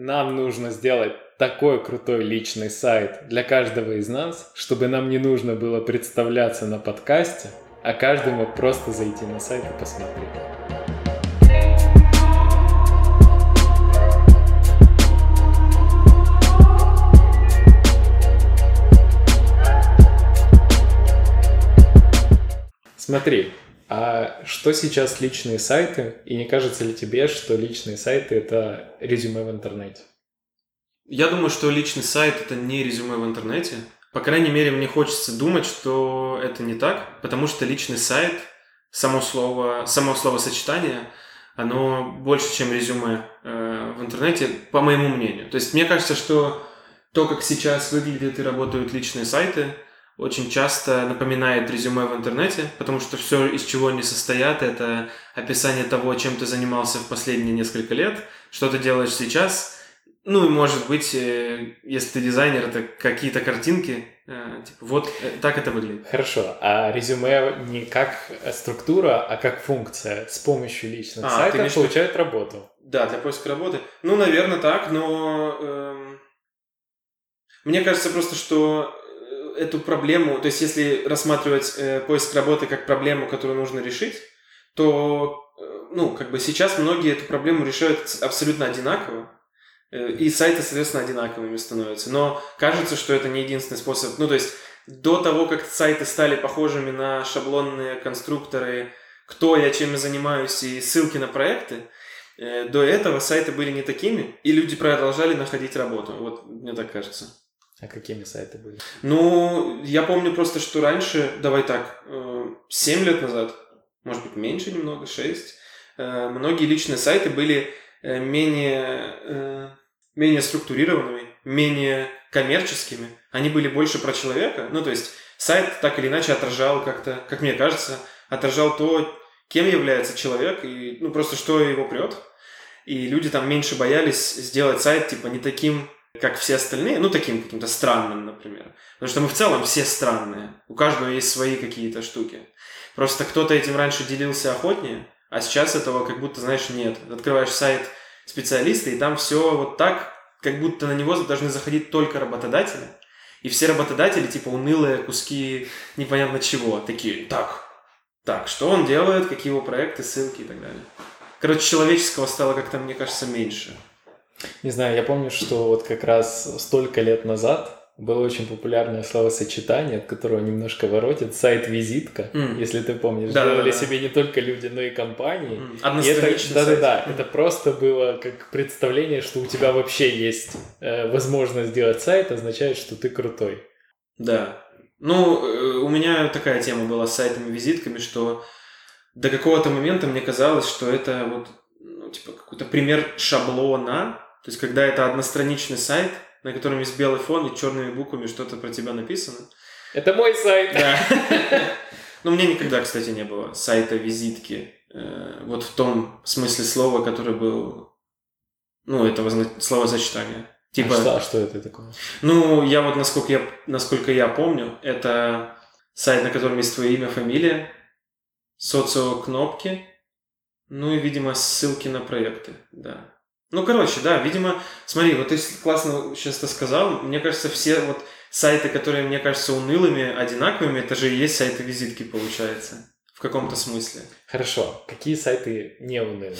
нам нужно сделать такой крутой личный сайт для каждого из нас, чтобы нам не нужно было представляться на подкасте, а каждый мог просто зайти на сайт и посмотреть. Смотри, а что сейчас личные сайты? И не кажется ли тебе, что личные сайты это резюме в интернете? Я думаю, что личный сайт это не резюме в интернете. По крайней мере, мне хочется думать, что это не так, потому что личный сайт, само слово, само словосочетание, оно больше, чем резюме э, в интернете, по моему мнению. То есть мне кажется, что то, как сейчас выглядят и работают личные сайты – очень часто напоминает резюме в интернете, потому что все, из чего они состоят, это описание того, чем ты занимался в последние несколько лет, что ты делаешь сейчас, ну и может быть, э, если ты дизайнер, это какие-то картинки, э, типа, вот э, так это выглядит. Хорошо, а резюме не как структура, а как функция с помощью личных а, сайтов имеешь... получают работу. Да, для поиска работы. Ну, наверное, так, но эм... мне кажется просто, что эту проблему, то есть если рассматривать э, поиск работы как проблему, которую нужно решить, то, э, ну, как бы сейчас многие эту проблему решают абсолютно одинаково, э, и сайты, соответственно, одинаковыми становятся. Но кажется, что это не единственный способ. Ну, то есть до того, как сайты стали похожими на шаблонные конструкторы, кто я, чем я занимаюсь, и ссылки на проекты, э, до этого сайты были не такими, и люди продолжали находить работу. Вот мне так кажется. А какими сайты были? Ну, я помню просто, что раньше, давай так, 7 э, лет назад, может быть, меньше немного, 6, э, многие личные сайты были э, менее, менее структурированными, менее коммерческими. Они были больше про человека. Ну, то есть сайт так или иначе отражал как-то, как мне кажется, отражал то, кем является человек и, ну, просто что его прет. И люди там меньше боялись сделать сайт, типа, не таким как все остальные, ну, таким каким-то странным, например. Потому что мы в целом все странные. У каждого есть свои какие-то штуки. Просто кто-то этим раньше делился охотнее, а сейчас этого как будто, знаешь, нет. Открываешь сайт специалиста, и там все вот так, как будто на него должны заходить только работодатели. И все работодатели, типа, унылые куски непонятно чего. Такие, так, так, что он делает, какие его проекты, ссылки и так далее. Короче, человеческого стало как-то, мне кажется, меньше. Не знаю, я помню, что вот как раз столько лет назад было очень популярное словосочетание, от которого немножко воротит, сайт-визитка, mm. если ты помнишь. Да, Делали да, да. себе не только люди, но и компании. Mm. И это, да, да, да, mm. это просто было как представление, что у тебя вообще есть э, возможность сделать сайт, означает, что ты крутой. Да. Ну, э, у меня такая тема была с сайтами-визитками, что до какого-то момента мне казалось, что это вот ну, типа какой-то пример шаблона, то есть, когда это одностраничный сайт, на котором есть белый фон и черными буквами что-то про тебя написано. Это мой сайт. Да. Но мне никогда, кстати, не было сайта визитки. Э, вот в том смысле слова, который был, ну, этого словосочетания. Типа, а что, а что это такое? Ну, я вот, насколько я, насколько я помню, это сайт, на котором есть твое имя, фамилия, социокнопки, ну и, видимо, ссылки на проекты, да. Ну, короче, да, видимо, смотри, вот ты классно сейчас это сказал, мне кажется, все вот сайты, которые мне кажутся унылыми, одинаковыми, это же и есть сайты-визитки, получается, в каком-то смысле. Хорошо, какие сайты не унылые?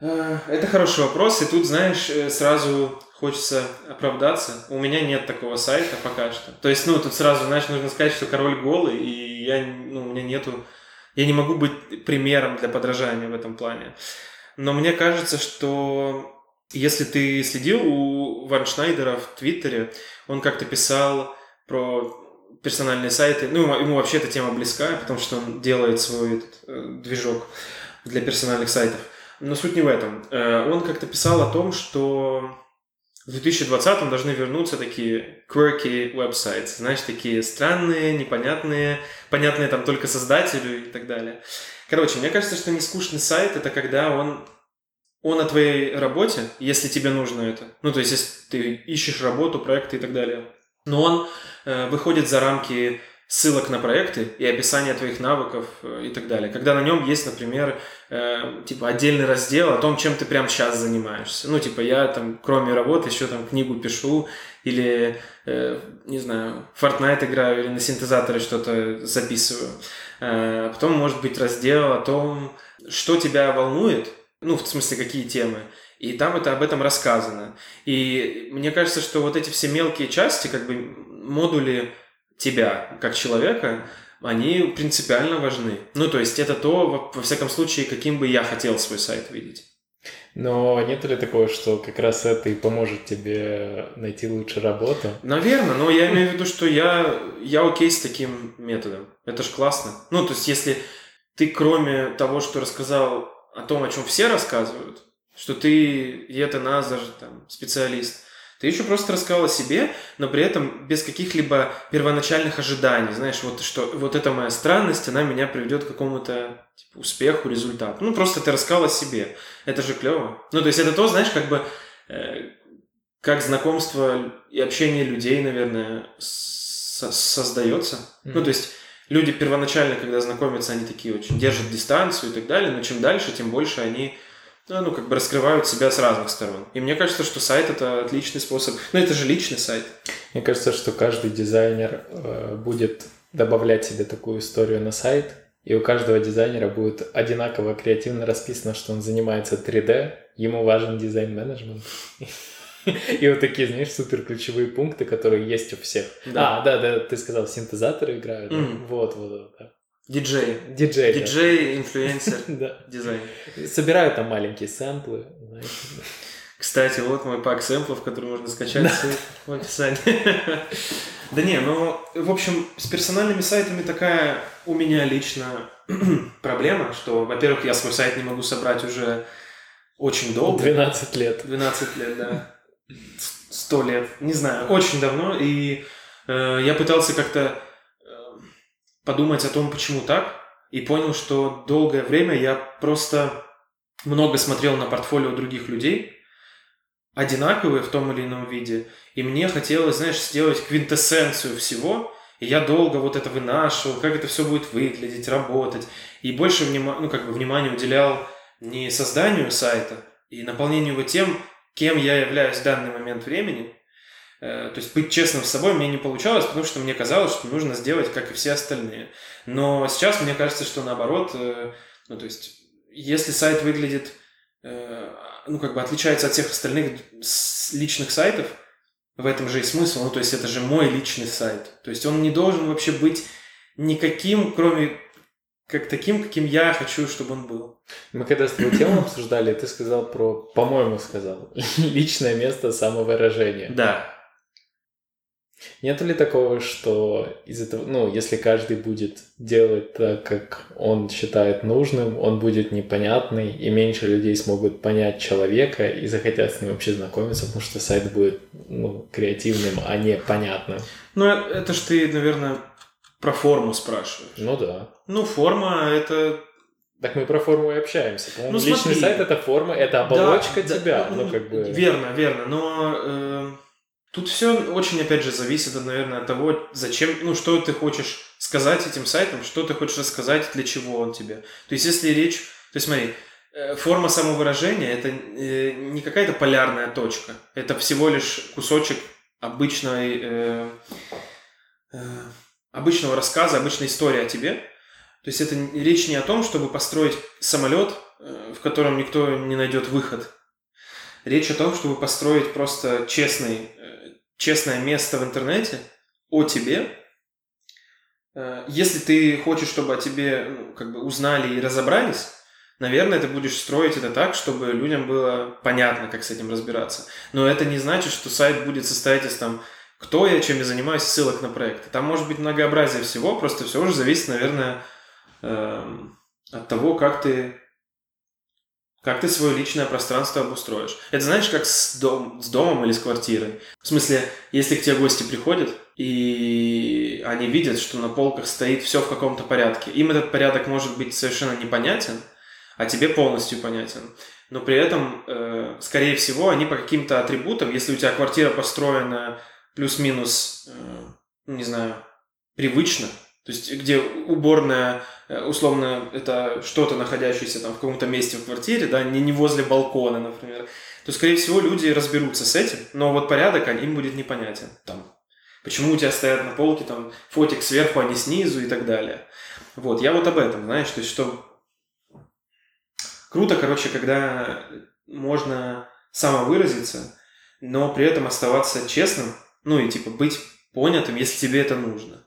Э, это хороший вопрос, и тут, знаешь, э, сразу хочется оправдаться. У меня нет такого сайта пока что. То есть, ну, тут сразу, знаешь, нужно сказать, что король голый, и я, ну, у меня нету... Я не могу быть примером для подражания в этом плане. Но мне кажется, что если ты следил у Ван Шнайдера в Твиттере, он как-то писал про персональные сайты. Ну, ему вообще эта тема близка, потому что он делает свой этот, э, движок для персональных сайтов. Но суть не в этом. Э, он как-то писал о том, что в 2020 должны вернуться такие quirky веб-сайты, знаешь, такие странные, непонятные, понятные там только создателю и так далее. Короче, мне кажется, что нескучный сайт – это когда он, он о твоей работе, если тебе нужно это. Ну, то есть, если ты ищешь работу, проекты и так далее. Но он э, выходит за рамки ссылок на проекты и описание твоих навыков э, и так далее. Когда на нем есть, например, э, типа отдельный раздел о том, чем ты прямо сейчас занимаешься. Ну, типа я там, кроме работы, еще там книгу пишу или, э, не знаю, Fortnite играю или на синтезаторе что-то записываю. Э, потом может быть раздел о том, что тебя волнует, ну, в смысле, какие темы. И там это об этом рассказано. И мне кажется, что вот эти все мелкие части, как бы модули тебя как человека, они принципиально важны. Ну, то есть это то, во всяком случае, каким бы я хотел свой сайт видеть. Но нет ли такого, что как раз это и поможет тебе найти лучше работу? Наверное, но я имею в виду, что я, я окей с таким методом. Это ж классно. Ну, то есть если ты кроме того, что рассказал о том, о чем все рассказывают, что ты, и это нас даже там, специалист, ты еще просто рассказал о себе, но при этом без каких-либо первоначальных ожиданий. Знаешь, вот что вот эта моя странность, она меня приведет к какому-то типа, успеху, результату. Ну, просто ты рассказал о себе. Это же клево. Ну, то есть это то, знаешь, как бы э, как знакомство и общение людей, наверное, со- создается. Mm-hmm. Ну, то есть люди первоначально, когда знакомятся, они такие очень держат дистанцию и так далее, но чем дальше, тем больше они ну, как бы раскрывают себя с разных сторон. И мне кажется, что сайт это отличный способ. Ну, это же личный сайт. Мне кажется, что каждый дизайнер э, будет добавлять себе такую историю на сайт, и у каждого дизайнера будет одинаково креативно расписано, что он занимается 3D, ему важен дизайн-менеджмент. И вот такие, знаешь, супер ключевые пункты, которые есть у всех. Да. А, да, да, ты сказал, синтезаторы играют. Mm. Вот, вот, вот. Да. Диджей. Диджей. Диджей, инфлюенсер, дизайн. Собираю там маленькие сэмплы. Кстати, вот мой пак сэмплов, который можно скачать в описании. Да не, ну, в общем, с персональными сайтами такая у меня лично проблема, что, во-первых, я свой сайт не могу собрать уже очень долго. 12 лет. 12 лет, да. 100 лет, не знаю, очень давно, и э, я пытался как-то подумать о том, почему так, и понял, что долгое время я просто много смотрел на портфолио других людей, одинаковые в том или ином виде, и мне хотелось, знаешь, сделать квинтэссенцию всего, и я долго вот это вынашивал, как это все будет выглядеть, работать, и больше внима- ну, как бы внимания уделял не созданию сайта и наполнению его тем, кем я являюсь в данный момент времени, то есть быть честным с собой мне не получалось, потому что мне казалось, что нужно сделать, как и все остальные. Но сейчас мне кажется, что наоборот, э, ну то есть если сайт выглядит, э, ну как бы отличается от всех остальных личных сайтов, в этом же и смысл, ну то есть это же мой личный сайт. То есть он не должен вообще быть никаким, кроме как таким, каким я хочу, чтобы он был. Мы когда с тобой тему обсуждали, ты сказал про, по-моему, сказал, личное место самовыражения. Да. Нет ли такого, что из этого, ну, если каждый будет делать так, как он считает нужным, он будет непонятный, и меньше людей смогут понять человека и захотят с ним вообще знакомиться, потому что сайт будет, ну, креативным, а не понятным. Ну, это ж ты, наверное, про форму спрашиваешь. Ну да. Ну, форма это так мы про форму и общаемся. По-моему, ну, личный сайт это форма, это оболочка да, тебя. Да, ну, как бы... Верно, верно. Но э, Тут все очень, опять же, зависит, наверное, от того, зачем, ну, что ты хочешь сказать этим сайтом, что ты хочешь рассказать, для чего он тебе. То есть, если речь... То есть, смотри, э, форма самовыражения – это э, не какая-то полярная точка. Это всего лишь кусочек обычной, э, э, обычного рассказа, обычной истории о тебе. То есть, это речь не о том, чтобы построить самолет, в котором никто не найдет выход. Речь о том, чтобы построить просто честный честное место в интернете о тебе. Э, если ты хочешь, чтобы о тебе ну, как бы узнали и разобрались, наверное, ты будешь строить это так, чтобы людям было понятно, как с этим разбираться. Но это не значит, что сайт будет состоять из там кто я, чем я занимаюсь, ссылок на проекты. Там может быть многообразие всего, просто все уже зависит, наверное, эм, от того, как ты как ты свое личное пространство обустроишь? Это знаешь, как с, дом, с домом или с квартирой? В смысле, если к тебе гости приходят, и они видят, что на полках стоит все в каком-то порядке. Им этот порядок может быть совершенно непонятен, а тебе полностью понятен. Но при этом, э, скорее всего, они по каким-то атрибутам, если у тебя квартира построена плюс-минус, э, не знаю, привычно, то есть где уборная, э, условно, это что-то, находящееся там в каком-то месте в квартире, да, не, не возле балкона, например, то, скорее всего, люди разберутся с этим, но вот порядок им будет непонятен. Там, почему у тебя стоят на полке там фотик сверху, а не снизу и так далее. Вот, я вот об этом, знаешь, то есть что круто, короче, когда можно самовыразиться, но при этом оставаться честным, ну и типа быть понятым, если тебе это нужно.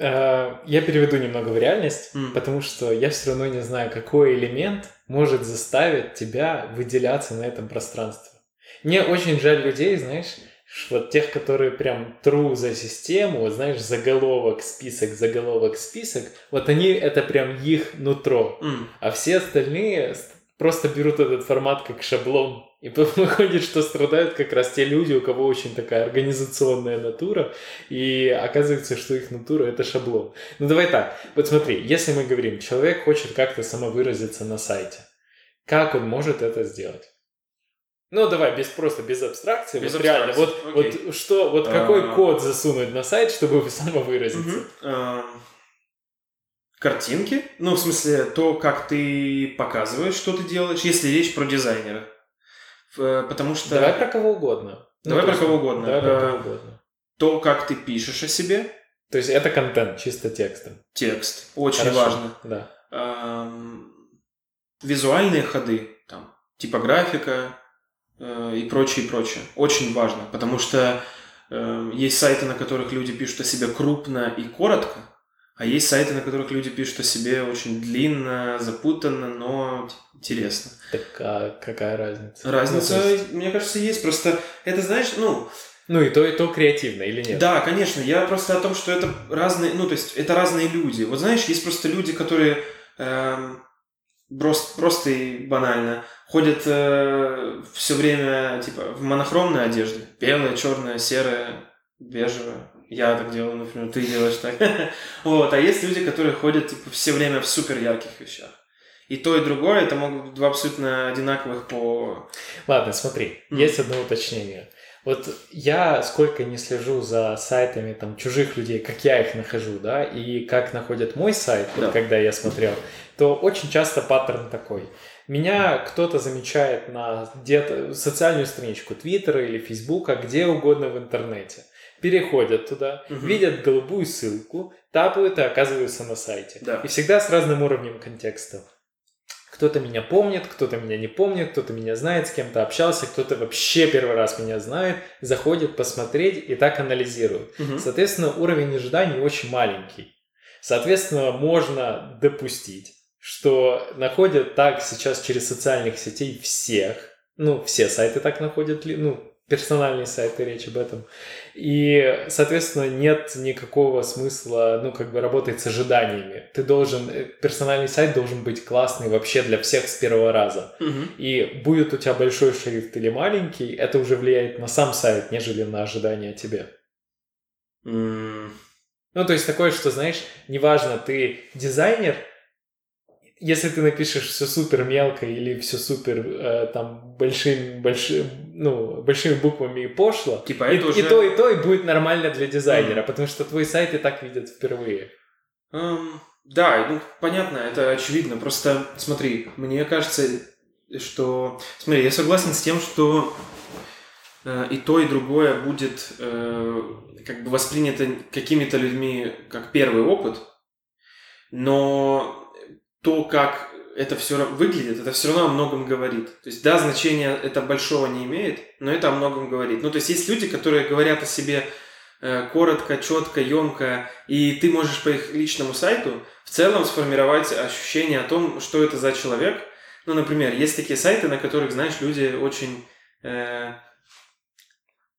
Э, я переведу немного в реальность, mm. потому что я все равно не знаю, какой элемент может заставить тебя выделяться на этом пространстве. Мне очень жаль людей, знаешь, вот тех, которые прям тру за систему, вот знаешь, заголовок, список, заголовок, список, вот они, это прям их нутро. Mm. А все остальные просто берут этот формат как шаблон и выходит, что страдают как раз те люди, у кого очень такая организационная натура, и оказывается, что их натура — это шаблон. Ну давай так, вот смотри, если мы говорим, человек хочет как-то самовыразиться на сайте, как он может это сделать? Ну, давай, без просто без абстракции. Без вот абстракции. реально, вот, вот что, вот какой а... код засунуть на сайт, чтобы самовыразиться? Угу. А... Картинки, ну, в смысле, то, как ты показываешь, что ты делаешь, если речь про дизайнера. Э, потому что... Давай про кого угодно. Ну, Давай ну, про кого угодно. Давай про кого угодно. То, как ты пишешь о себе. То есть это контент, чисто текстом. Текст. Очень Хорошо. важно. Да. Эм, визуальные ходы, там, типографика э, и прочее, прочее. Очень важно, потому что э, есть сайты, на которых люди пишут о себе крупно и коротко, а есть сайты, на которых люди пишут о себе очень длинно, запутанно, но интересно. Так а какая разница? Разница, ну, есть... мне кажется, есть. Просто это, знаешь, ну... Ну и то, и то креативно или нет? Да, конечно. Я просто о том, что это разные, ну то есть это разные люди. Вот знаешь, есть просто люди, которые эм, просто, просто и банально ходят э, все время типа в монохромной одежде. Белая, черная, серая, бежевая я так делаю, например, ты делаешь так. вот, а есть люди, которые ходят типа все время в супер ярких вещах. И то, и другое, это могут быть два абсолютно одинаковых по... Ладно, смотри, mm. есть одно уточнение. Вот я сколько не слежу за сайтами там чужих людей, как я их нахожу, да, и как находят мой сайт, да. вот, когда я смотрел, то очень часто паттерн такой. Меня кто-то замечает на где-то социальную страничку Твиттера или Фейсбука, где угодно в интернете переходят туда, угу. видят голубую ссылку, тапают и оказываются на сайте. Да. И всегда с разным уровнем контекста. Кто-то меня помнит, кто-то меня не помнит, кто-то меня знает, с кем-то общался, кто-то вообще первый раз меня знает, заходит посмотреть и так анализирует. Угу. Соответственно, уровень ожиданий очень маленький. Соответственно, можно допустить, что находят так сейчас через социальных сетей всех, ну, все сайты так находят, ну, персональные сайты, речь об этом. И, соответственно, нет никакого смысла, ну, как бы работать с ожиданиями. Ты должен, э, персональный сайт должен быть классный вообще для всех с первого раза. Угу. И будет у тебя большой шрифт или маленький, это уже влияет на сам сайт, нежели на ожидания о тебе. Mm. Ну, то есть такое, что, знаешь, неважно, ты дизайнер, если ты напишешь все супер мелко или все супер э, там большим, большим, ну, большими буквами и пошло, типа, и, уже... и то, и то, и будет нормально для дизайнера, mm. потому что твой сайт и так видят впервые. Um, да, ну, понятно, это очевидно. Просто смотри, мне кажется, что... Смотри, я согласен с тем, что э, и то, и другое будет э, как бы воспринято какими-то людьми как первый опыт, но то, как это все выглядит, это все равно о многом говорит. То есть, да, значения это большого не имеет, но это о многом говорит. Ну, то есть, есть люди, которые говорят о себе э, коротко, четко, емко, и ты можешь по их личному сайту в целом сформировать ощущение о том, что это за человек. Ну, например, есть такие сайты, на которых, знаешь, люди очень э,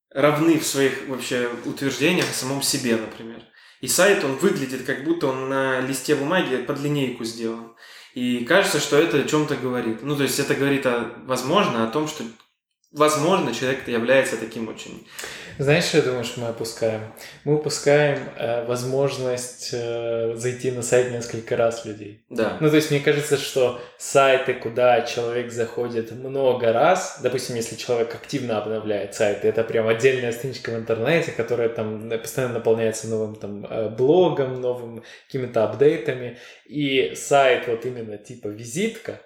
равны в своих вообще утверждениях о самом себе, например. И сайт, он выглядит, как будто он на листе бумаги под линейку сделан. И кажется, что это о чем-то говорит. Ну, то есть это говорит, о, возможно, о том, что возможно, человек является таким очень знаешь, что я думаю, что мы опускаем? Мы упускаем э, возможность э, зайти на сайт несколько раз людей. Да. Ну, то есть мне кажется, что сайты, куда человек заходит много раз, допустим, если человек активно обновляет сайт, это прям отдельная страничка в интернете, которая там постоянно наполняется новым там э, блогом, новым какими-то апдейтами, и сайт вот именно типа визитка,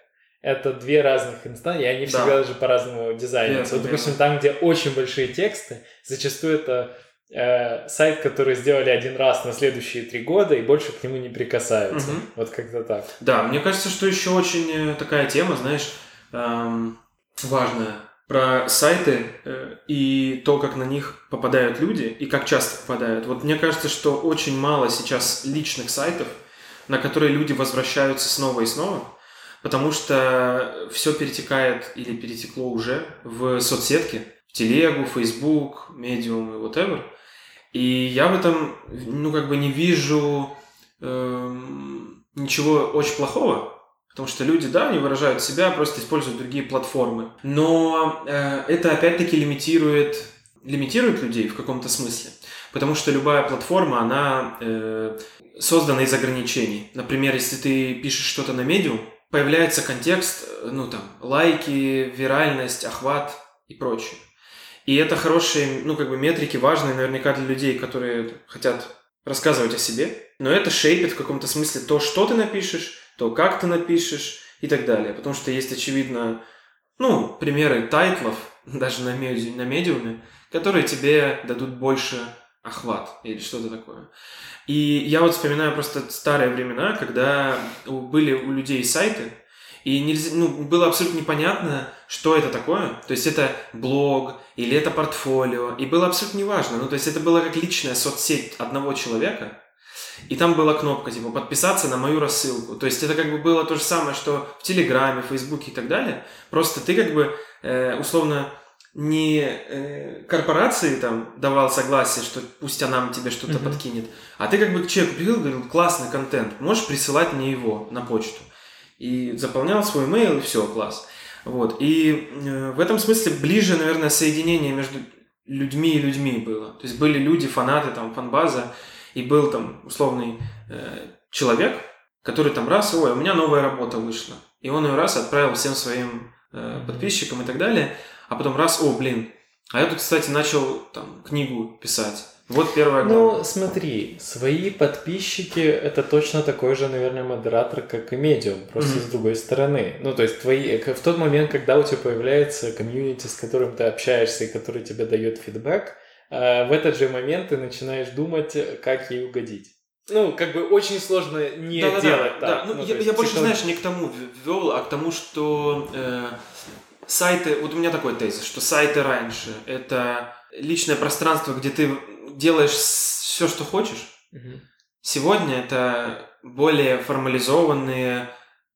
это две разных инстанции, и они всегда да. даже по-разному дизайнятся. Вот, допустим, там, где очень большие тексты, зачастую это э, сайт, который сделали один раз на следующие три года и больше к нему не прикасаются. Угу. Вот как-то так. Да, мне кажется, что еще очень э, такая тема, знаешь, эм, важная про сайты э, и то, как на них попадают люди и как часто попадают. Вот мне кажется, что очень мало сейчас личных сайтов, на которые люди возвращаются снова и снова потому что все перетекает или перетекло уже в соцсетки, в телегу, Facebook, Medium и whatever. И я в этом, ну, как бы не вижу э, ничего очень плохого, Потому что люди, да, они выражают себя, просто используют другие платформы. Но э, это опять-таки лимитирует, лимитирует людей в каком-то смысле. Потому что любая платформа, она э, создана из ограничений. Например, если ты пишешь что-то на Medium, появляется контекст, э, ну там, лайки, виральность, охват и прочее. И это хорошие, ну как бы метрики важные наверняка для людей, которые хотят рассказывать о себе. Но это shape ит в каком-то смысле то, что ты напишешь, то, как ты напишешь и так далее. Потому что есть, очевидно, ну, примеры title ов, даже на, меди, на Medium е, которые тебе дадут больше охват или что-то такое. И я вот вспоминаю просто старые времена, когда были у людей сайты, и нельзя, ну, было абсолютно непонятно, что это такое. То есть это блог или это портфолио. И было абсолютно неважно. Ну, то есть это была как личная соцсеть одного человека. И там была кнопка, типа, подписаться на мою рассылку. То есть это как бы было то же самое, что в Телеграме, Фейсбуке и так далее. Просто ты как бы, э, условно, не э, корпорации там давал согласие, что пусть она тебе что-то mm-hmm. подкинет, а ты как бы к человеку приходил, говорил, классный контент, можешь присылать мне его на почту. И заполнял свой mail, и все, класс. Вот. И э, в этом смысле ближе, наверное, соединение между людьми и людьми было. То есть были люди, фанаты, там, фанбаза, и был там условный э, человек, который там раз, ой, у меня новая работа вышла. И он ее раз отправил всем своим э, подписчикам и так далее а потом раз, о, блин, а я тут, кстати, начал там книгу писать. Вот первая глава. Ну, смотри, свои подписчики это точно такой же, наверное, модератор, как и медиум, просто mm-hmm. с другой стороны. Ну, то есть твои в тот момент, когда у тебя появляется комьюнити, с которым ты общаешься и который тебе дает фидбэк, э, в этот же момент ты начинаешь думать, как ей угодить. Ну, как бы очень сложно не да, делать да, так. Да. Ну, ну, я, я больше, знаешь, не к тому вел, а к тому, что э, сайты, вот у меня такой тезис, что сайты раньше это личное пространство, где ты делаешь все, что хочешь. Угу. Сегодня это более формализованные,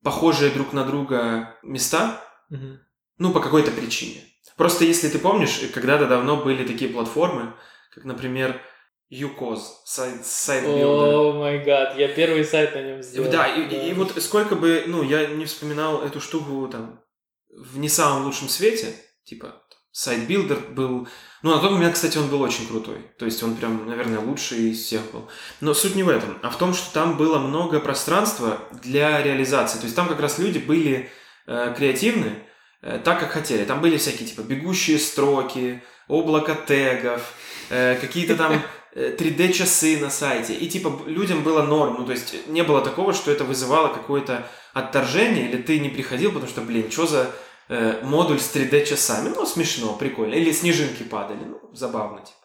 похожие друг на друга места, угу. ну, по какой-то причине. Просто если ты помнишь, когда-то давно были такие платформы, как, например, uCoz, сайт, сайт Oh my god, я первый сайт на нем сделал. Да, и, да. И, и вот сколько бы, ну, я не вспоминал эту штуку там в не самом лучшем свете, типа site-builder был... Ну, на тот момент, кстати, он был очень крутой. То есть он прям, наверное, лучший из всех был. Но суть не в этом, а в том, что там было много пространства для реализации. То есть там как раз люди были э, креативны э, так, как хотели. Там были всякие, типа, бегущие строки, облако тегов, э, какие-то там 3D-часы э, на сайте. И, типа, людям было норм. Ну, то есть не было такого, что это вызывало какое-то отторжение, или ты не приходил, потому что, блин, что за э, модуль с 3D-часами? Ну, смешно, прикольно. Или снежинки падали, ну, забавно, типа.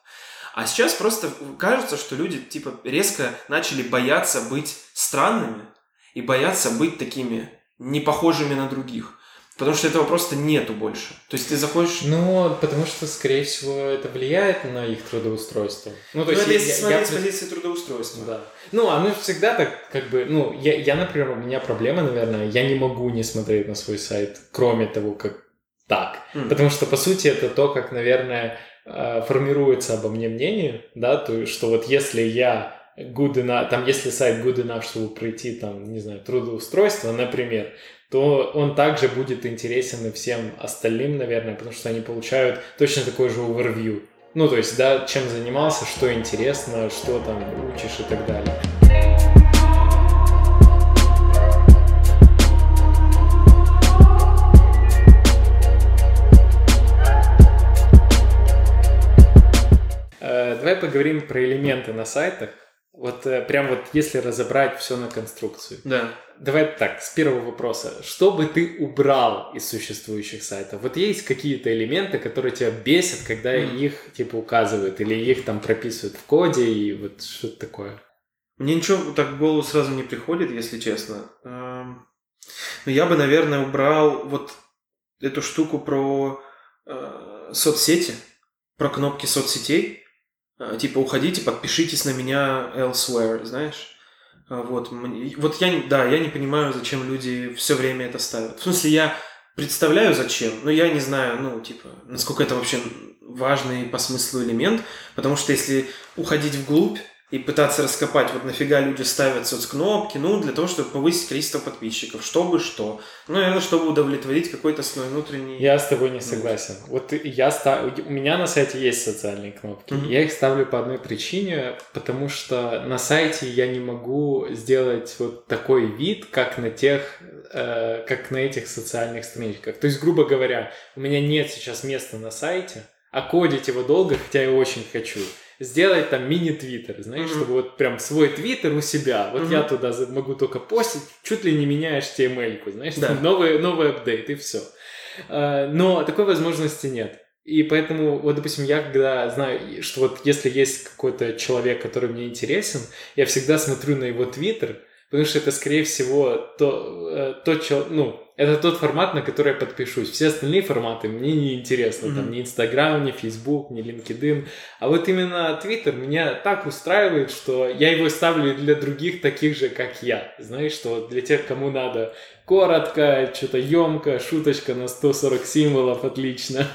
А сейчас просто кажется, что люди, типа, резко начали бояться быть странными и бояться быть такими не похожими на других. Потому что этого просто нету больше. То есть ты заходишь... Ну, потому что, скорее всего, это влияет на их трудоустройство. Ну, то ну, есть, если я, смотреть я... с позиции трудоустройства. Да. Ну, оно всегда так, как бы, ну, я, я, например, у меня проблема, наверное, я не могу не смотреть на свой сайт, кроме того, как так. Mm. Потому что, по сути, это то, как, наверное, э, формируется обо мне мнение, да, то, что вот если я good enough, там, если сайт good enough, чтобы пройти, там, не знаю, трудоустройство, например, то он также будет интересен и всем остальным, наверное, потому что они получают точно такой же overview. Ну, то есть, да, чем занимался, что интересно, что там учишь и так далее. Э, давай поговорим про элементы на сайтах. Вот э, прям вот если разобрать все на конструкцию. Да. Давай так, с первого вопроса. Что бы ты убрал из существующих сайтов? Вот есть какие-то элементы, которые тебя бесят, когда mm. их типа указывают или их там прописывают в коде и вот что-то такое? Мне ничего так в голову сразу не приходит, если честно. Эм, но я бы, наверное, убрал вот эту штуку про э, соцсети, про кнопки соцсетей. Э, типа, уходите, подпишитесь на меня elsewhere, знаешь? А, вот, вот я, да, я не понимаю, зачем люди все время это ставят. В смысле, я представляю, зачем, но я не знаю, ну, типа, насколько это вообще важный по смыслу элемент, потому что если уходить вглубь, и пытаться раскопать, вот нафига люди ставят соцкнопки, ну, для того, чтобы повысить количество подписчиков, чтобы что. Ну, наверное, чтобы удовлетворить какой-то свой внутренний... Я с тобой не согласен. Вот я став... у меня на сайте есть социальные кнопки. Mm-hmm. Я их ставлю по одной причине, потому что на сайте я не могу сделать вот такой вид, как на тех, э, как на этих социальных страничках. То есть, грубо говоря, у меня нет сейчас места на сайте, а кодить его долго, хотя я очень хочу сделать там мини-твиттер, знаешь, mm-hmm. чтобы вот прям свой твиттер у себя. Вот mm-hmm. я туда могу только постить, чуть ли не меняя HTML-ку, знаешь, да. новый, новый апдейт и все. А, но такой возможности нет. И поэтому, вот, допустим, я когда знаю, что вот если есть какой-то человек, который мне интересен, я всегда смотрю на его твиттер, потому что это, скорее всего, то, э, то ну, это тот формат, на который я подпишусь. Все остальные форматы мне не интересны. Mm-hmm. Там ни Инстаграм, ни Фейсбук, ни LinkedIn. А вот именно Твиттер меня так устраивает, что я его ставлю для других таких же, как я. Знаешь, что для тех, кому надо коротко, что-то емко, шуточка на 140 символов, отлично.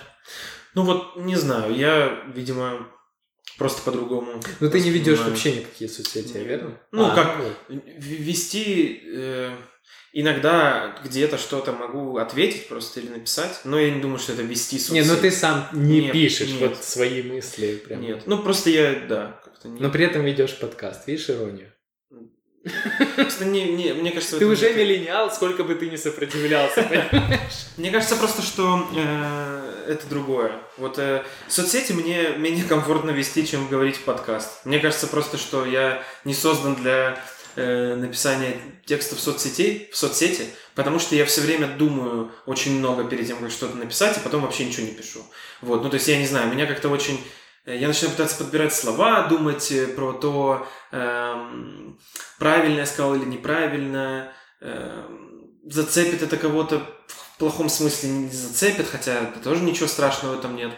Ну вот, не знаю, я, видимо, просто по-другому. Но ты не ведешь вообще никакие соцсети, верно? Ну, а, как ну. вести... Э Иногда где-то что-то могу ответить просто или написать, но я не думаю, что это вести соцсети. Не, ну ты сам не нет, пишешь нет. вот свои мысли. Прям. Нет, ну просто я, да, как-то не... Но при этом ведешь подкаст, видишь иронию? Просто не, не, мне кажется... Ты уже миллениал, сколько бы ты ни сопротивлялся, понимаешь? Мне кажется просто, что э, это другое. Вот э, соцсети мне менее комфортно вести, чем говорить в подкаст. Мне кажется просто, что я не создан для э, написания текстов в соцсетей, в соцсети, потому что я все время думаю очень много перед тем, как что-то написать, и потом вообще ничего не пишу. Вот, ну то есть я не знаю, меня как-то очень э, я начинаю пытаться подбирать слова, думать э, про то, эм, правильно я сказал или неправильно, эм, зацепит это кого-то в плохом смысле не зацепит, хотя тоже ничего страшного в этом нет.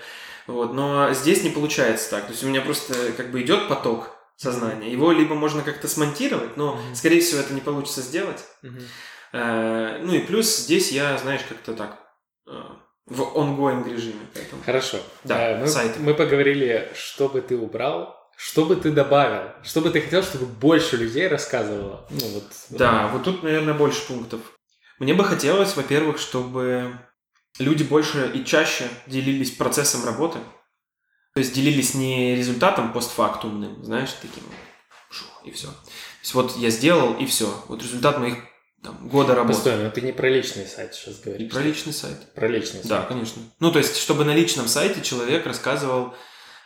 Вот, но здесь не получается так. То есть у меня просто как бы идет поток, сознания. Его либо можно как-то смонтировать, но, mm-hmm. скорее всего, это не получится сделать. Mm-hmm. Э, ну и плюс здесь я, знаешь, как-то так э, в ongoing режиме. Поэтому... Хорошо. Да, э, мы, сайты. мы поговорили, что бы ты убрал, что бы ты добавил, что бы ты хотел, чтобы больше людей рассказывало. Ну, вот, да, вот тут, наверное, больше пунктов. Мне бы хотелось, во-первых, чтобы люди больше и чаще делились процессом работы. То есть делились не результатом постфактумным, знаешь, таким и все. То есть вот я сделал, и все. Вот результат моих там, года работы. Постой, но ты не про личный сайт сейчас говоришь. И про личный сайт. Про личный сайт. Да, конечно. Ну, то есть, чтобы на личном сайте человек рассказывал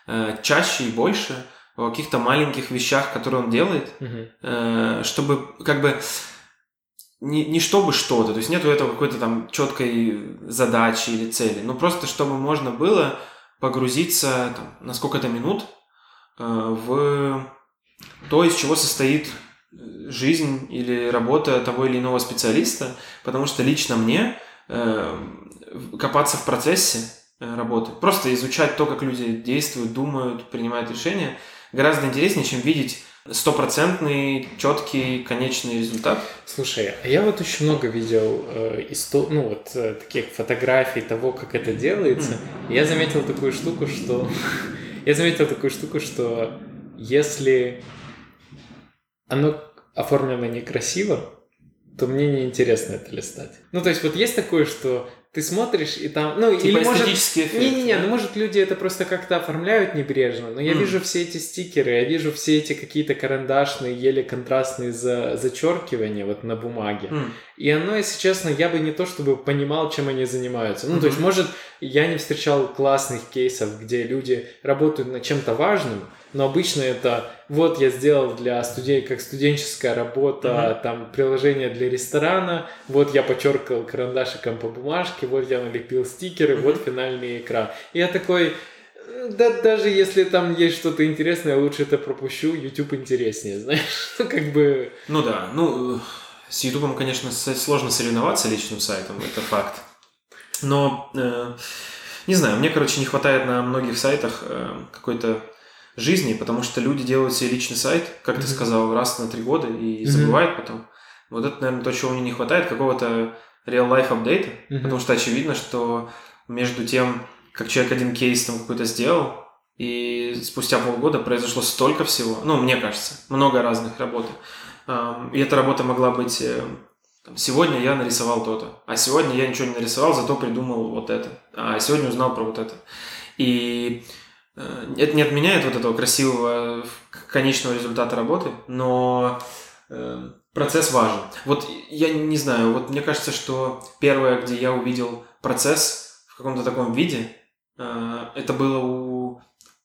э, чаще и больше о каких-то маленьких вещах, которые он делает, угу. э, чтобы как бы не, не чтобы что-то, то есть нету этого какой-то там четкой задачи или цели, но просто чтобы можно было погрузиться там, на сколько-то минут э, в то, из чего состоит э, жизнь или работа того или иного специалиста, потому что лично мне э, копаться в процессе работы, просто изучать то, как люди действуют, думают, принимают решения, гораздо интереснее, чем видеть стопроцентный, четкий, конечный результат. Слушай, а я вот очень много видел э, исто... ну, вот, э, таких фотографий того, как это делается. Mm. Я заметил такую штуку, что... я заметил такую штуку, что если оно оформлено некрасиво, то мне неинтересно это листать. Ну, то есть вот есть такое, что ты смотришь, и там... Ну, типа или может... эффект. Не-не-не, да? ну, может, люди это просто как-то оформляют небрежно, но я mm. вижу все эти стикеры, я вижу все эти какие-то карандашные, еле контрастные за... зачеркивания вот на бумаге. Mm. И оно, если честно, я бы не то чтобы понимал, чем они занимаются. Ну, mm-hmm. то есть, может, я не встречал классных кейсов, где люди работают над чем-то важным, но обычно это вот я сделал для студей как студенческая работа, mm-hmm. там приложение для ресторана, вот я подчеркал карандашиком по бумажке, вот я налепил стикеры, mm-hmm. вот финальный экран. И я такой, да даже если там есть что-то интересное, лучше это пропущу, YouTube интереснее, знаешь, ну как бы... Ну да, ну с YouTube, конечно, сложно соревноваться личным сайтом, это факт. Но, э, не знаю, мне, короче, не хватает на многих сайтах э, какой-то жизни, потому что люди делают себе личный сайт, как mm-hmm. ты сказал, раз на три года и mm-hmm. забывают потом. Вот это, наверное, то, чего мне не хватает, какого-то real-life апдейта, mm-hmm. потому что очевидно, что между тем, как человек один кейс там какой-то сделал, и спустя полгода произошло столько всего, ну, мне кажется, много разных работ. И эта работа могла быть э, сегодня я нарисовал то-то, а сегодня я ничего не нарисовал, зато придумал вот это, а сегодня узнал про вот это. И это не отменяет вот этого красивого конечного результата работы, но э, процесс важен. Вот я не знаю, вот мне кажется, что первое, где я увидел процесс в каком-то таком виде, э, это было у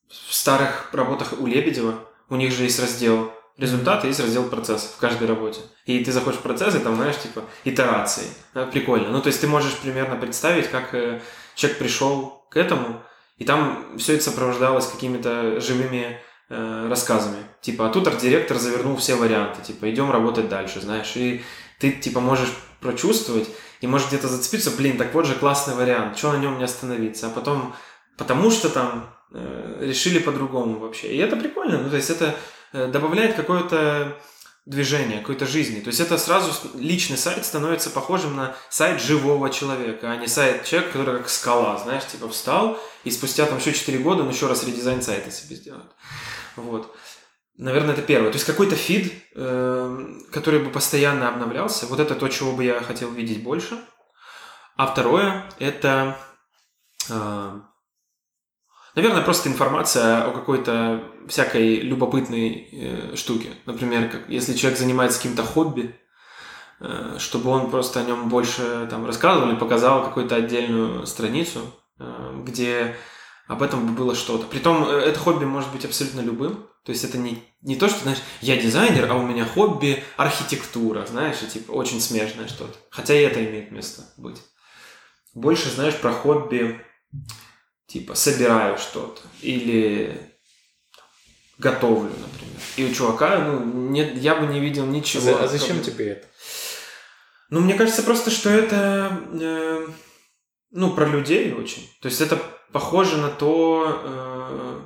в старых работах у Лебедева. У них же есть раздел результаты, есть раздел процесс в каждой работе. И ты заходишь в процесс, и там, знаешь, типа, итерации. Прикольно. Ну, то есть ты можешь примерно представить, как человек пришел к этому, и там все это сопровождалось какими-то живыми э, рассказами. Типа, а тут арт-директор завернул все варианты. Типа, идем работать дальше, знаешь. И ты, типа, можешь прочувствовать и можешь где-то зацепиться, блин, так вот же классный вариант, что на нем не остановиться. А потом, потому что там э, решили по-другому вообще. И это прикольно. Ну, то есть это э, добавляет какое-то движения, какой-то жизни. То есть это сразу личный сайт становится похожим на сайт живого человека, а не сайт человека, который как скала, знаешь, типа встал, и спустя там еще 4 года он еще раз редизайн сайта себе сделает. Вот. Наверное, это первое. То есть какой-то фид, э, который бы постоянно обновлялся, вот это то, чего бы я хотел видеть больше. А второе, это э, Наверное, просто информация о какой-то всякой любопытной э, штуке. Например, как, если человек занимается каким-то хобби, э, чтобы он просто о нем больше там рассказывал или показал какую-то отдельную страницу, э, где об этом было что-то. Притом, э, это хобби может быть абсолютно любым. То есть это не, не то, что, знаешь, я дизайнер, а у меня хобби архитектура, знаешь, и типа очень смежное что-то. Хотя и это имеет место быть. Больше знаешь про хобби типа собираю что-то или готовлю, например. И у чувака, ну, нет, я бы не видел ничего. А, а зачем тебе это? Ну, мне кажется просто, что это, э, ну, про людей очень. То есть это похоже на то, э,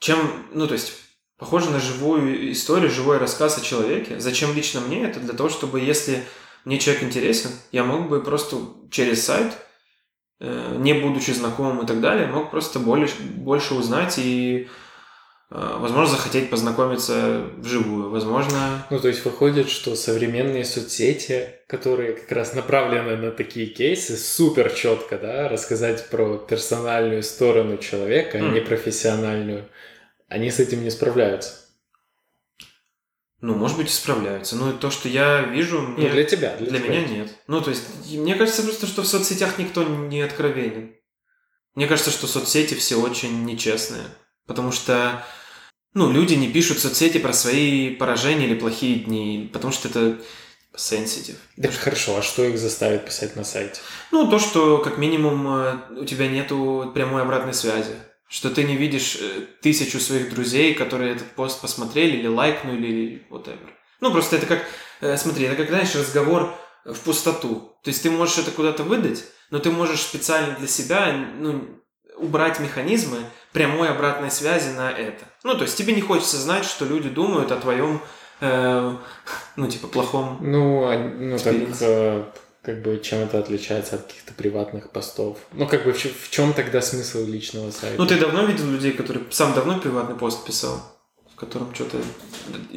чем, ну, то есть похоже на живую историю, живой рассказ о человеке. Зачем лично мне это? Для того, чтобы если мне человек интересен, я мог бы просто через сайт не будучи знакомым и так далее, мог просто больше, больше узнать и, э, возможно, захотеть познакомиться вживую, возможно... Ну, то есть выходит, что современные соцсети, которые как раз направлены на такие кейсы, супер четко, да, рассказать про персональную сторону человека, mm. а не профессиональную, они с этим не справляются. Ну, может быть, и справляются. Но то, что я вижу, ну, мне... Ну, для тебя. Для, для тебя. меня нет. Ну, то есть, мне кажется просто, что в соцсетях никто не откровенен. Мне кажется, что соцсети все очень нечестные. Потому что, ну, люди не пишут в соцсети про свои поражения или плохие дни, потому что это sensitive. Да хорошо, а что их заставит писать на сайте? Ну, то, что как минимум э, у тебя нету прямой обратной связи что ты не видишь э, тысячу своих друзей, которые этот пост посмотрели или лайкнули или whatever. Ну, просто это как, э, смотри, это как, знаешь, разговор в пустоту. То есть ты можешь это куда-то выдать, но ты можешь специально для себя, ну, убрать механизмы прямой обратной связи на это. Ну, то есть тебе не хочется знать, что люди думают о твоем, э, ну, типа, плохом Ну, а, ну так, э, как бы чем это отличается от каких-то приватных постов? Ну, как бы в, в чем тогда смысл личного сайта? Ну, ты давно видел людей, которые сам давно приватный пост писал, в котором что-то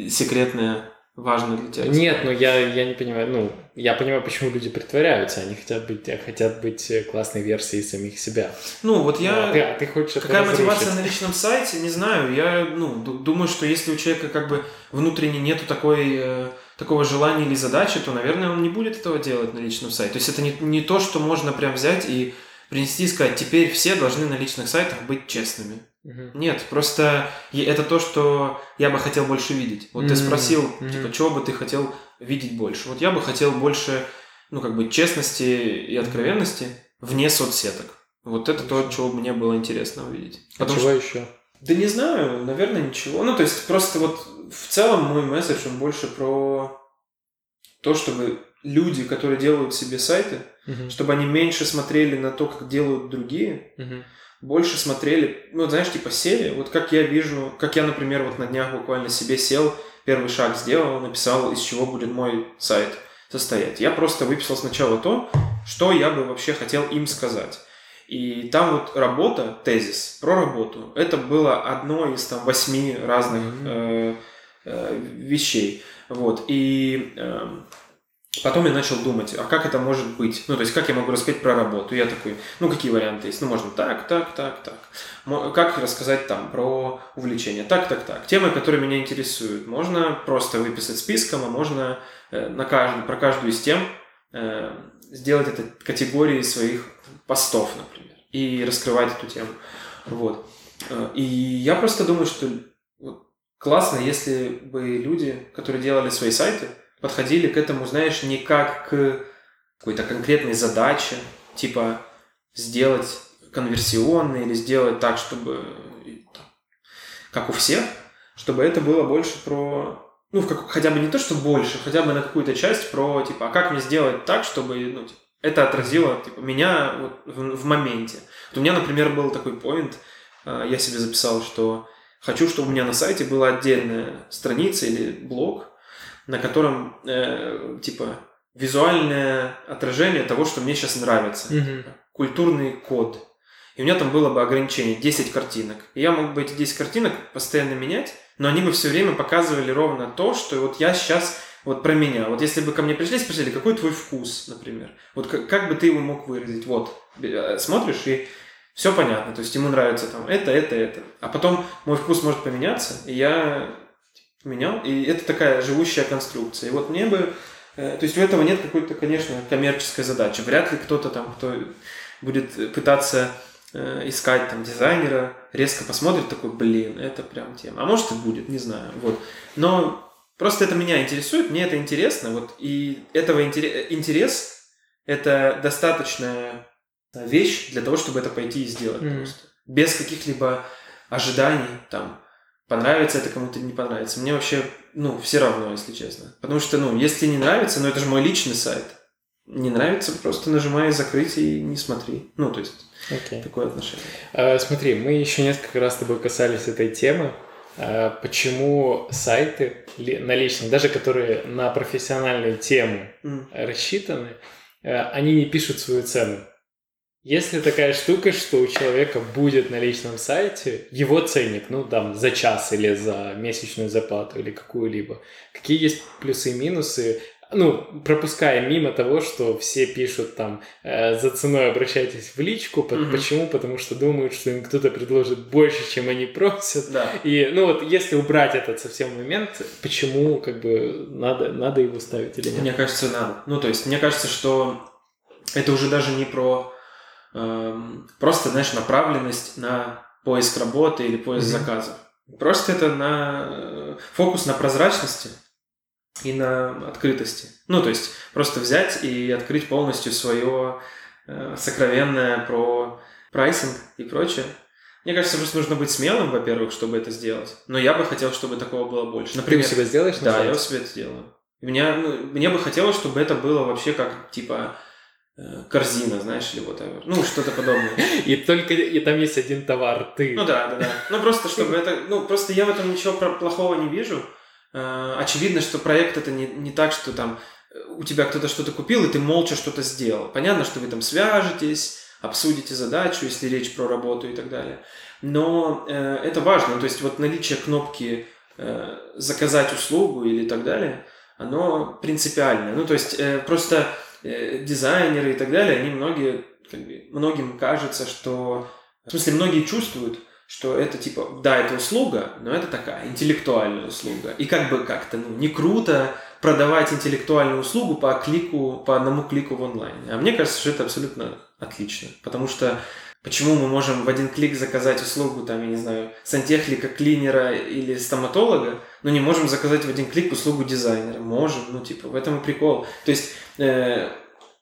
секретное важно для тебя? Нет, ну я, я не понимаю, ну, я понимаю, почему люди притворяются, они хотят быть, хотят быть классной версией самих себя. Ну, вот я... Ну, а ты, а ты хочешь Какая мотивация на личном сайте, не знаю, я, ну, думаю, что если у человека как бы внутренне нету такой, э, такого желания или задачи, то, наверное, он не будет этого делать на личном сайте. То есть это не, не то, что можно прям взять и принести и сказать, теперь все должны на личных сайтах быть честными. Угу. Нет, просто это то, что я бы хотел больше видеть. Вот mm-hmm. ты спросил, mm-hmm. типа, чего бы ты хотел видеть больше. Вот я бы хотел больше, ну, как бы, честности и откровенности вне соцсеток. Вот это то, чего мне было интересно увидеть. А Потому чего что... еще? Да не знаю, наверное, ничего. Ну, то есть, просто вот в целом мой месседж, он больше про то, чтобы люди, которые делают себе сайты, угу. чтобы они меньше смотрели на то, как делают другие, угу больше смотрели, ну, знаешь, типа сели, вот как я вижу, как я, например, вот на днях буквально себе сел, первый шаг сделал, написал, из чего будет мой сайт состоять. Я просто выписал сначала то, что я бы вообще хотел им сказать. И там вот работа, тезис про работу, это было одно из там восьми разных э, вещей. Вот. И э, Потом я начал думать, а как это может быть? Ну, то есть, как я могу рассказать про работу? Я такой, ну, какие варианты есть? Ну, можно так, так, так, так. Как рассказать там про увлечение? Так, так, так. Темы, которые меня интересуют, можно просто выписать списком, а можно э, на каждую, про каждую из тем э, сделать это категории своих постов, например, и раскрывать эту тему. Вот. Э, и я просто думаю, что классно, если бы люди, которые делали свои сайты, подходили к этому, знаешь, не как к какой-то конкретной задаче, типа сделать конверсионный или сделать так, чтобы как у всех, чтобы это было больше про ну, как, хотя бы не то, что больше, хотя бы на какую-то часть про, типа, а как мне сделать так, чтобы, ну, типа, это отразило, типа, меня вот в, в моменте. Вот у меня, например, был такой поинт, а, я себе записал, что хочу, чтобы у меня на сайте была отдельная страница или блог, на котором э, типа визуальное отражение того, что мне сейчас нравится. Угу. Культурный код. И у меня там было бы ограничение 10 картинок. И я мог бы эти 10 картинок постоянно менять, но они бы все время показывали ровно то, что вот я сейчас вот про меня. Вот если бы ко мне пришли и спросили, какой твой вкус, например. Вот как, как бы ты его мог выразить? Вот, э, смотришь и все понятно. То есть ему нравится там это, это, это. А потом мой вкус может поменяться, и я менял. И это такая живущая конструкция. И вот мне бы... Э, то есть у этого нет какой-то, конечно, коммерческой задачи. Вряд ли кто-то там, кто будет пытаться э, искать там дизайнера, резко посмотрит такой, блин, это прям тема. А может и будет, не знаю. Вот. Но просто это меня интересует, мне это интересно. Вот. И этого интерес – это достаточная вещь для того, чтобы это пойти и сделать mm. просто. Без каких-либо ожиданий, там, Понравится это кому-то не понравится. Мне вообще, ну, все равно, если честно. Потому что, ну, если не нравится, ну, это же мой личный сайт. Не нравится, просто нажимай закрыть и не смотри. Ну, то есть, okay. такое отношение. А, смотри, мы еще несколько раз с тобой касались этой темы. А, почему сайты на личном, даже которые на профессиональную тему mm. рассчитаны, а, они не пишут свою цену. Если такая штука, что у человека будет на личном сайте его ценник, ну там за час или за месячную зарплату или какую-либо, какие есть плюсы и минусы, ну, пропуская мимо того, что все пишут там э, за ценой обращайтесь в личку. Угу. Почему? Потому что думают, что им кто-то предложит больше, чем они просят. Да. И ну вот если убрать этот совсем момент, почему как бы надо, надо его ставить или нет? Мне кажется, надо. Ну, то есть, мне кажется, что это уже даже не про просто, знаешь, направленность на поиск работы или поиск mm-hmm. заказов. Просто это на э, фокус на прозрачности и на открытости. Ну, то есть просто взять и открыть полностью свое э, сокровенное про прайсинг и прочее. Мне кажется, просто нужно быть смелым, во-первых, чтобы это сделать. Но я бы хотел, чтобы такого было больше. Например, Ты у себя сделаешь? Да, я у себя это сделаю. Меня, ну, мне бы хотелось, чтобы это было вообще как, типа, корзина, знаешь, или вот ну что-то подобное. И только и там есть один товар, ты. Ну да, да, да. Ну просто чтобы это, ну просто я в этом ничего плохого не вижу. Э, очевидно, что проект это не, не так, что там э, у тебя кто-то что-то купил, и ты молча что-то сделал. Понятно, что вы там свяжетесь, обсудите задачу, если речь про работу и так далее. Но э, это важно. То есть вот наличие кнопки э, заказать услугу или так далее, оно принципиальное. Ну, то есть э, просто э, дизайнеры и так далее, они многие, как бы, многим кажется, что... В смысле, многие чувствуют, что это типа, да, это услуга, но это такая интеллектуальная услуга. И как бы как-то, ну, не круто продавать интеллектуальную услугу по клику, по одному клику в онлайне. А мне кажется, что это абсолютно отлично. Потому что почему мы можем в один клик заказать услугу, там, я не знаю, сантехника, клинера или стоматолога, но не можем заказать в один клик услугу дизайнера? Можем, ну, типа, в этом и прикол. То есть, э,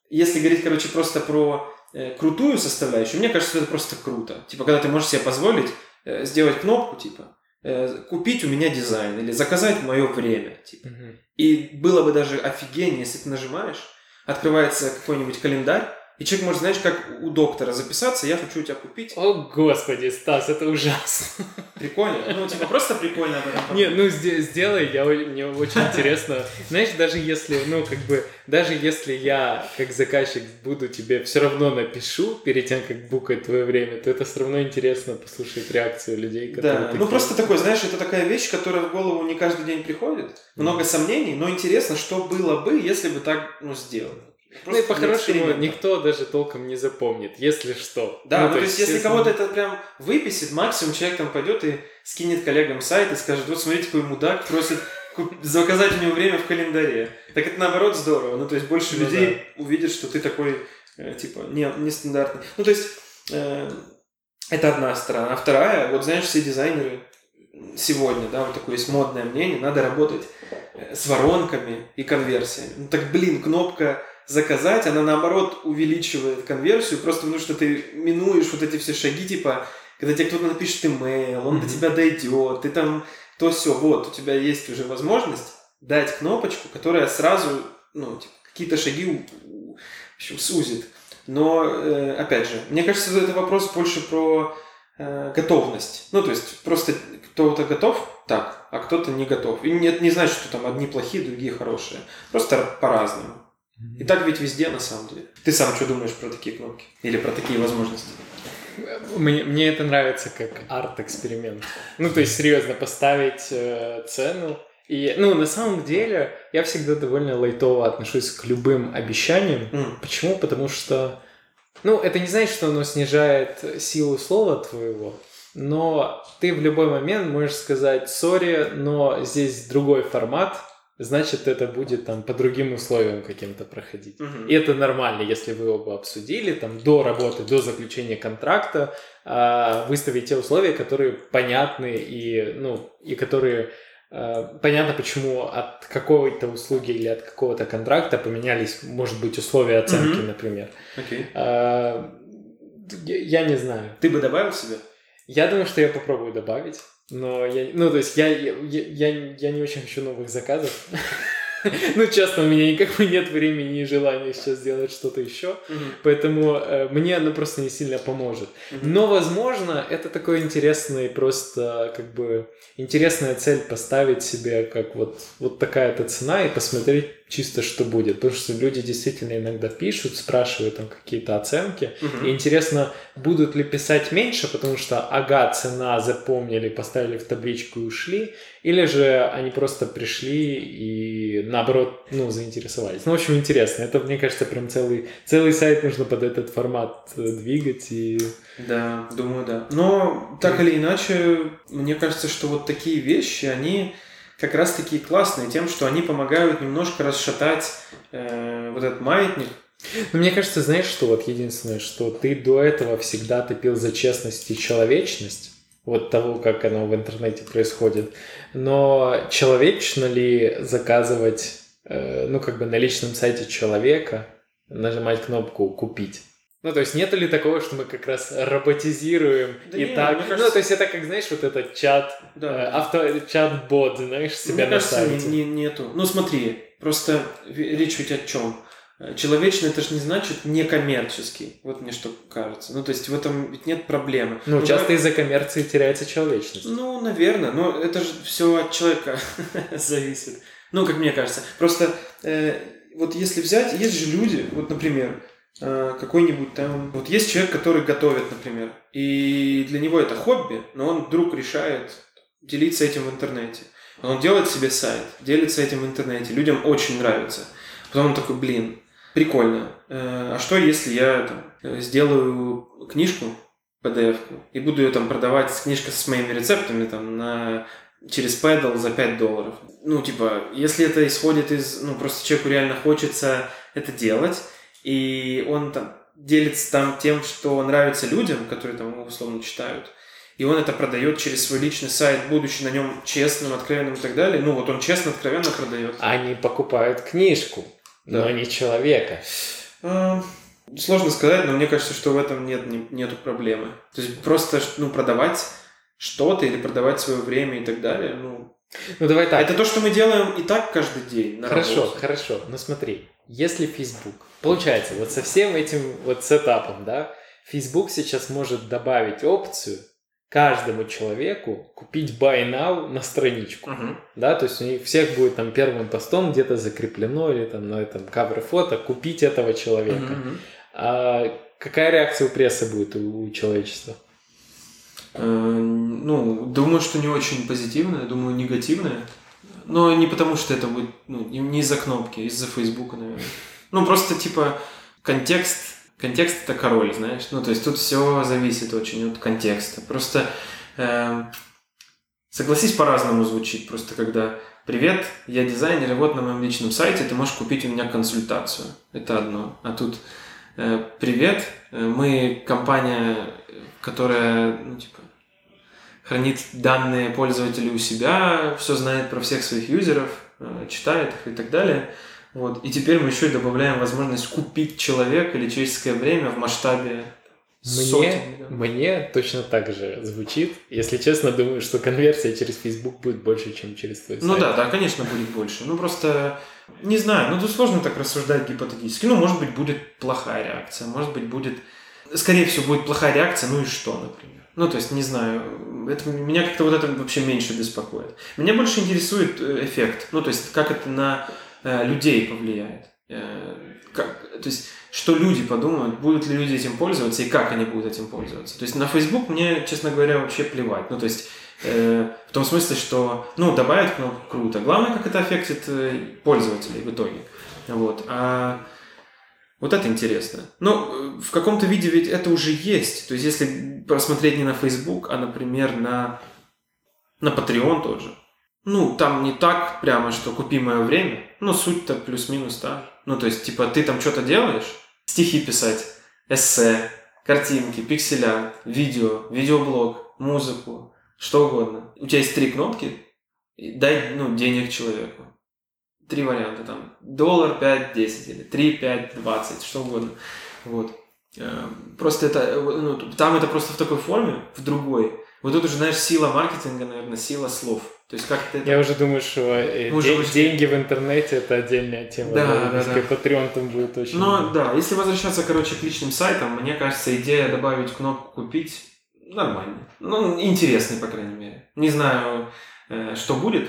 если говорить, короче, просто про э, крутую составляющую, мне кажется, это просто круто. Типа, когда ты можешь себе позволить э, сделать кнопку, типа, э, купить у меня дизайн или заказать мое время, типа. Угу. И было бы даже офигенно, если ты нажимаешь, открывается какой-нибудь календарь, и человек может, знаешь, как у доктора записаться, я хочу у тебя купить. О, господи, Стас, это ужасно. Прикольно. Ну, типа, просто прикольно об этом Не, ну, сделай, я, мне очень интересно. Знаешь, даже если, ну, как бы, даже если я, как заказчик, буду тебе все равно напишу перед тем, как букать твое время, то это все равно интересно послушать реакцию людей, которые... Да, ну, просто такой, знаешь, это такая вещь, которая в голову не каждый день приходит. Много сомнений, но интересно, что было бы, если бы так, ну, сделали. Просто ну и по-хорошему никто даже толком не запомнит, если что. Да, ну, ну то, есть, если кого-то это прям выписит, максимум человек там пойдет и скинет коллегам сайт и скажет, вот смотрите, какой мудак просит заказать у него время в календаре. Так это наоборот здорово. Ну, то есть больше ну, людей да. увидят, что ты такой, э, типа, не, нестандартный. Ну, то есть э, это одна сторона. А вторая, вот знаешь, все дизайнеры сегодня, да, вот такое есть модное мнение, надо работать э, с воронками и конверсиями. Ну так, блин, кнопка заказать, она наоборот увеличивает конверсию, просто потому что ты минуешь вот эти все шаги, типа, когда тебе кто-то напишет имейл, он mm-hmm. до тебя дойдет, ты там то все, вот, у тебя есть уже возможность дать кнопочку, которая сразу, ну, типа, какие-то шаги в общем, сузит. Но, э, опять же, мне кажется, это вопрос больше про э, готовность. Ну, то есть, просто кто-то готов так, а кто-то не готов. И нет, не значит, что там одни плохие, другие хорошие. Просто по-разному. И так ведь везде на самом деле. Ты сам что думаешь про такие кнопки? Или про такие возможности? Мне, мне это нравится как арт-эксперимент. Ну, то есть, серьезно, поставить э, цену. И, ну, на самом деле, я всегда довольно лайтово отношусь к любым обещаниям. Mm. Почему? Потому что, ну, это не значит, что оно снижает силу слова твоего, но ты в любой момент можешь сказать, сори, но здесь другой формат, значит, это будет там по другим условиям каким-то проходить. Угу. И это нормально, если вы оба обсудили, там, до работы, до заключения контракта, э, выставить те условия, которые понятны и, ну, и которые э, понятно, почему от какой-то услуги или от какого-то контракта поменялись, может быть, условия оценки, угу. например. Okay. Э, я, я не знаю. Ты бы добавил себе? Я думаю, что я попробую добавить. Но я, ну, то есть я, я, я, я не очень хочу новых заказов. Ну, честно, у меня никак нет времени и желания сейчас сделать что-то еще, поэтому э, мне оно просто не сильно поможет. Но, возможно, это такой интересный просто, как бы, интересная цель поставить себе, как вот, вот такая-то цена и посмотреть чисто, что будет. Потому что люди действительно иногда пишут, спрашивают там какие-то оценки. Угу. И интересно, будут ли писать меньше, потому что ага, цена запомнили, поставили в табличку и ушли, или же они просто пришли и наоборот, ну, заинтересовались. Ну, в общем, интересно. Это, мне кажется, прям целый, целый сайт нужно под этот формат э, двигать и... Да, думаю, да. Но так или иначе, мне кажется, что вот такие вещи, они как раз таки классные тем, что они помогают немножко расшатать э, вот этот маятник. Но мне кажется, знаешь, что вот единственное, что ты до этого всегда топил за честность и человечность, вот того, как оно в интернете происходит. Но человечно ли заказывать, э, ну, как бы на личном сайте человека, нажимать кнопку «Купить»? Ну, то есть нет ли такого, что мы как раз роботизируем да и нет, так? Кажется... Ну, то есть это как, знаешь, вот этот чат, да. э, авто, чат-бот, знаешь, себя мне на кажется, сайте. Не, не, нету. Ну, смотри, просто речь ведь о чем? Человечный это же не значит некоммерческий. Вот мне что кажется. Ну, то есть в этом ведь нет проблемы. Ну, ну часто из-за коммерции теряется человечность. Ну, наверное. Но это же все от человека зависит. Ну, как мне кажется. Просто э, вот если взять, есть же люди, вот, например, Э, какой-нибудь там... Вот есть человек, который готовит, например, и для него это хобби, но он вдруг решает делиться этим в интернете. Он делает себе сайт, делится этим в интернете, людям очень нравится. Потом он такой, блин, прикольно. Э, а что, если я там, э, сделаю книжку, PDF, и буду ее там продавать с книжкой с моими рецептами там на через Paddle за 5 долларов. Ну, типа, если это исходит из... Ну, просто человеку реально хочется это делать, и он там делится там тем, что нравится людям, которые там условно читают, и он это продает через свой личный сайт, будучи на нем честным, откровенным и так далее. Ну, вот он честно, откровенно продает. Они покупают книжку, да. но не человека. А, сложно сказать, но мне кажется, что в этом нет нету проблемы. То есть просто ну, продавать что-то или продавать свое время и так далее, ну... Ну давай так. Это то, что мы делаем и так каждый день. На хорошо, работе. хорошо. Но смотри, если Facebook, получается, вот со всем этим вот сетапом, да, Facebook сейчас может добавить опцию каждому человеку купить buy now на страничку, uh-huh. да, то есть у них всех будет там первым постом где-то закреплено или там на этом кавер фото купить этого человека. Uh-huh. А какая реакция у прессы будет у человечества? Э, ну, думаю, что не очень позитивная, думаю, негативная. Но не потому, что это будет, ну, не из-за кнопки, из-за Фейсбука, наверное. Ну, просто, типа, контекст, контекст это король, знаешь. Ну, то есть тут все зависит очень от контекста. Просто, э, согласись, по-разному звучит. Просто когда «Привет, я дизайнер, и вот на моем личном сайте ты можешь купить у меня консультацию». Это одно. А тут э, «Привет, э, мы компания, которая, ну, типа, хранит данные пользователей у себя, все знает про всех своих юзеров, э, читает их и так далее. Вот. И теперь мы еще и добавляем возможность купить человека или человеческое время в масштабе мне, мне точно так же звучит. Если честно, думаю, что конверсия через Facebook будет больше, чем через твой ну сайт. Ну да, да, конечно, будет больше. Ну просто, не знаю, ну тут сложно так рассуждать гипотетически. Ну, может быть, будет плохая реакция, может быть, будет... Скорее всего, будет плохая реакция, ну и что, например? Ну, то есть, не знаю, это, меня как-то вот это вообще меньше беспокоит. Меня больше интересует э, эффект, ну, то есть, как это на людей повлияет. Э, как, то есть, что люди подумают, будут ли люди этим пользоваться и как они будут этим пользоваться. То есть, на Facebook мне, честно говоря, вообще плевать. Ну, то есть, э, в том смысле, что, ну, добавить кнопку круто. Главное, как это аффектит э, пользователей в итоге. Вот. А вот это интересно. Но э, в каком-то виде ведь это уже есть. То есть, если просмотреть не на Facebook, а, например, на, на Patreon тот же. Ну, там не так прямо, что купи мое время. Но суть-то плюс-минус же. Ну, то есть, типа, ты там что-то делаешь, стихи писать, эссе, картинки, пикселя, видео, видеоблог, музыку, что угодно. У тебя есть три кнопки, дай ну, денег человеку три варианта, там, доллар 5, 10 или 3, 5, 20, что угодно. Вот. Э, просто это, э, ну, там это просто в такой форме, в другой. Вот тут уже, знаешь, сила маркетинга, наверное, сила слов. То есть как это... Я уже думаю, что э, ну, де- деньги в интернете это отдельная тема. Да, да, да. Patreon там будет очень... Ну, да, если возвращаться, короче, к личным сайтам, мне кажется, идея добавить кнопку «Купить» нормально. Ну, интересный, по крайней мере. Не знаю, что будет,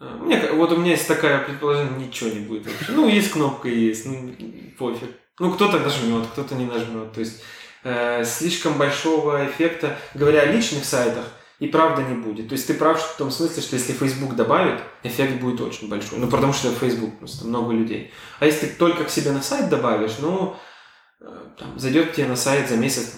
а, мне, вот у меня есть такая предположение, ничего не будет вообще. Ну, есть кнопка, есть, ну, пофиг. Ну, кто-то нажмет, кто-то не нажмет. То есть э, слишком большого эффекта, говоря о личных сайтах, и правда не будет. То есть ты прав в том смысле, что если Facebook добавит, эффект будет очень большой. Ну, потому что Facebook, просто много людей. А если ты только к себе на сайт добавишь, ну, э, там, зайдет тебе на сайт за месяц,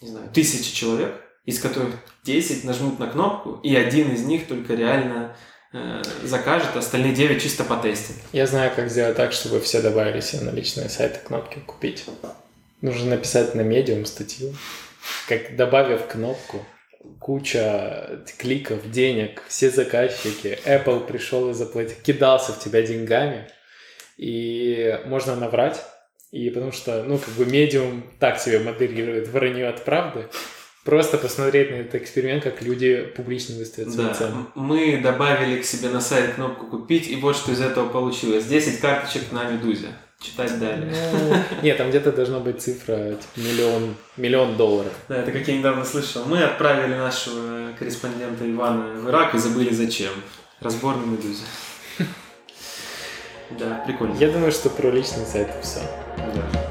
не знаю, тысячи человек, из которых 10 нажмут на кнопку, и один из них только реально Э, закажет, остальные 9 чисто по тесту. Я знаю, как сделать так, чтобы все добавили себе на личные сайты кнопки «Купить». Нужно написать на медиум статью, как добавив кнопку, куча кликов, денег, все заказчики, Apple пришел и заплатил, кидался в тебя деньгами, и можно наврать, и потому что, ну, как бы медиум так себе модерирует вранье от правды, Просто посмотреть на этот эксперимент, как люди публично выставят свои да. цены. Мы добавили к себе на сайт кнопку «Купить», и вот что из этого получилось. 10 карточек на «Медузе». Читать далее. Ну, нет, там где-то должна быть цифра, типа, миллион, миллион долларов. Да, это как я недавно слышал. Мы отправили нашего корреспондента Ивана в Ирак и забыли зачем. Разбор на «Медузе». Да, прикольно. Я думаю, что про личный сайт все. Да.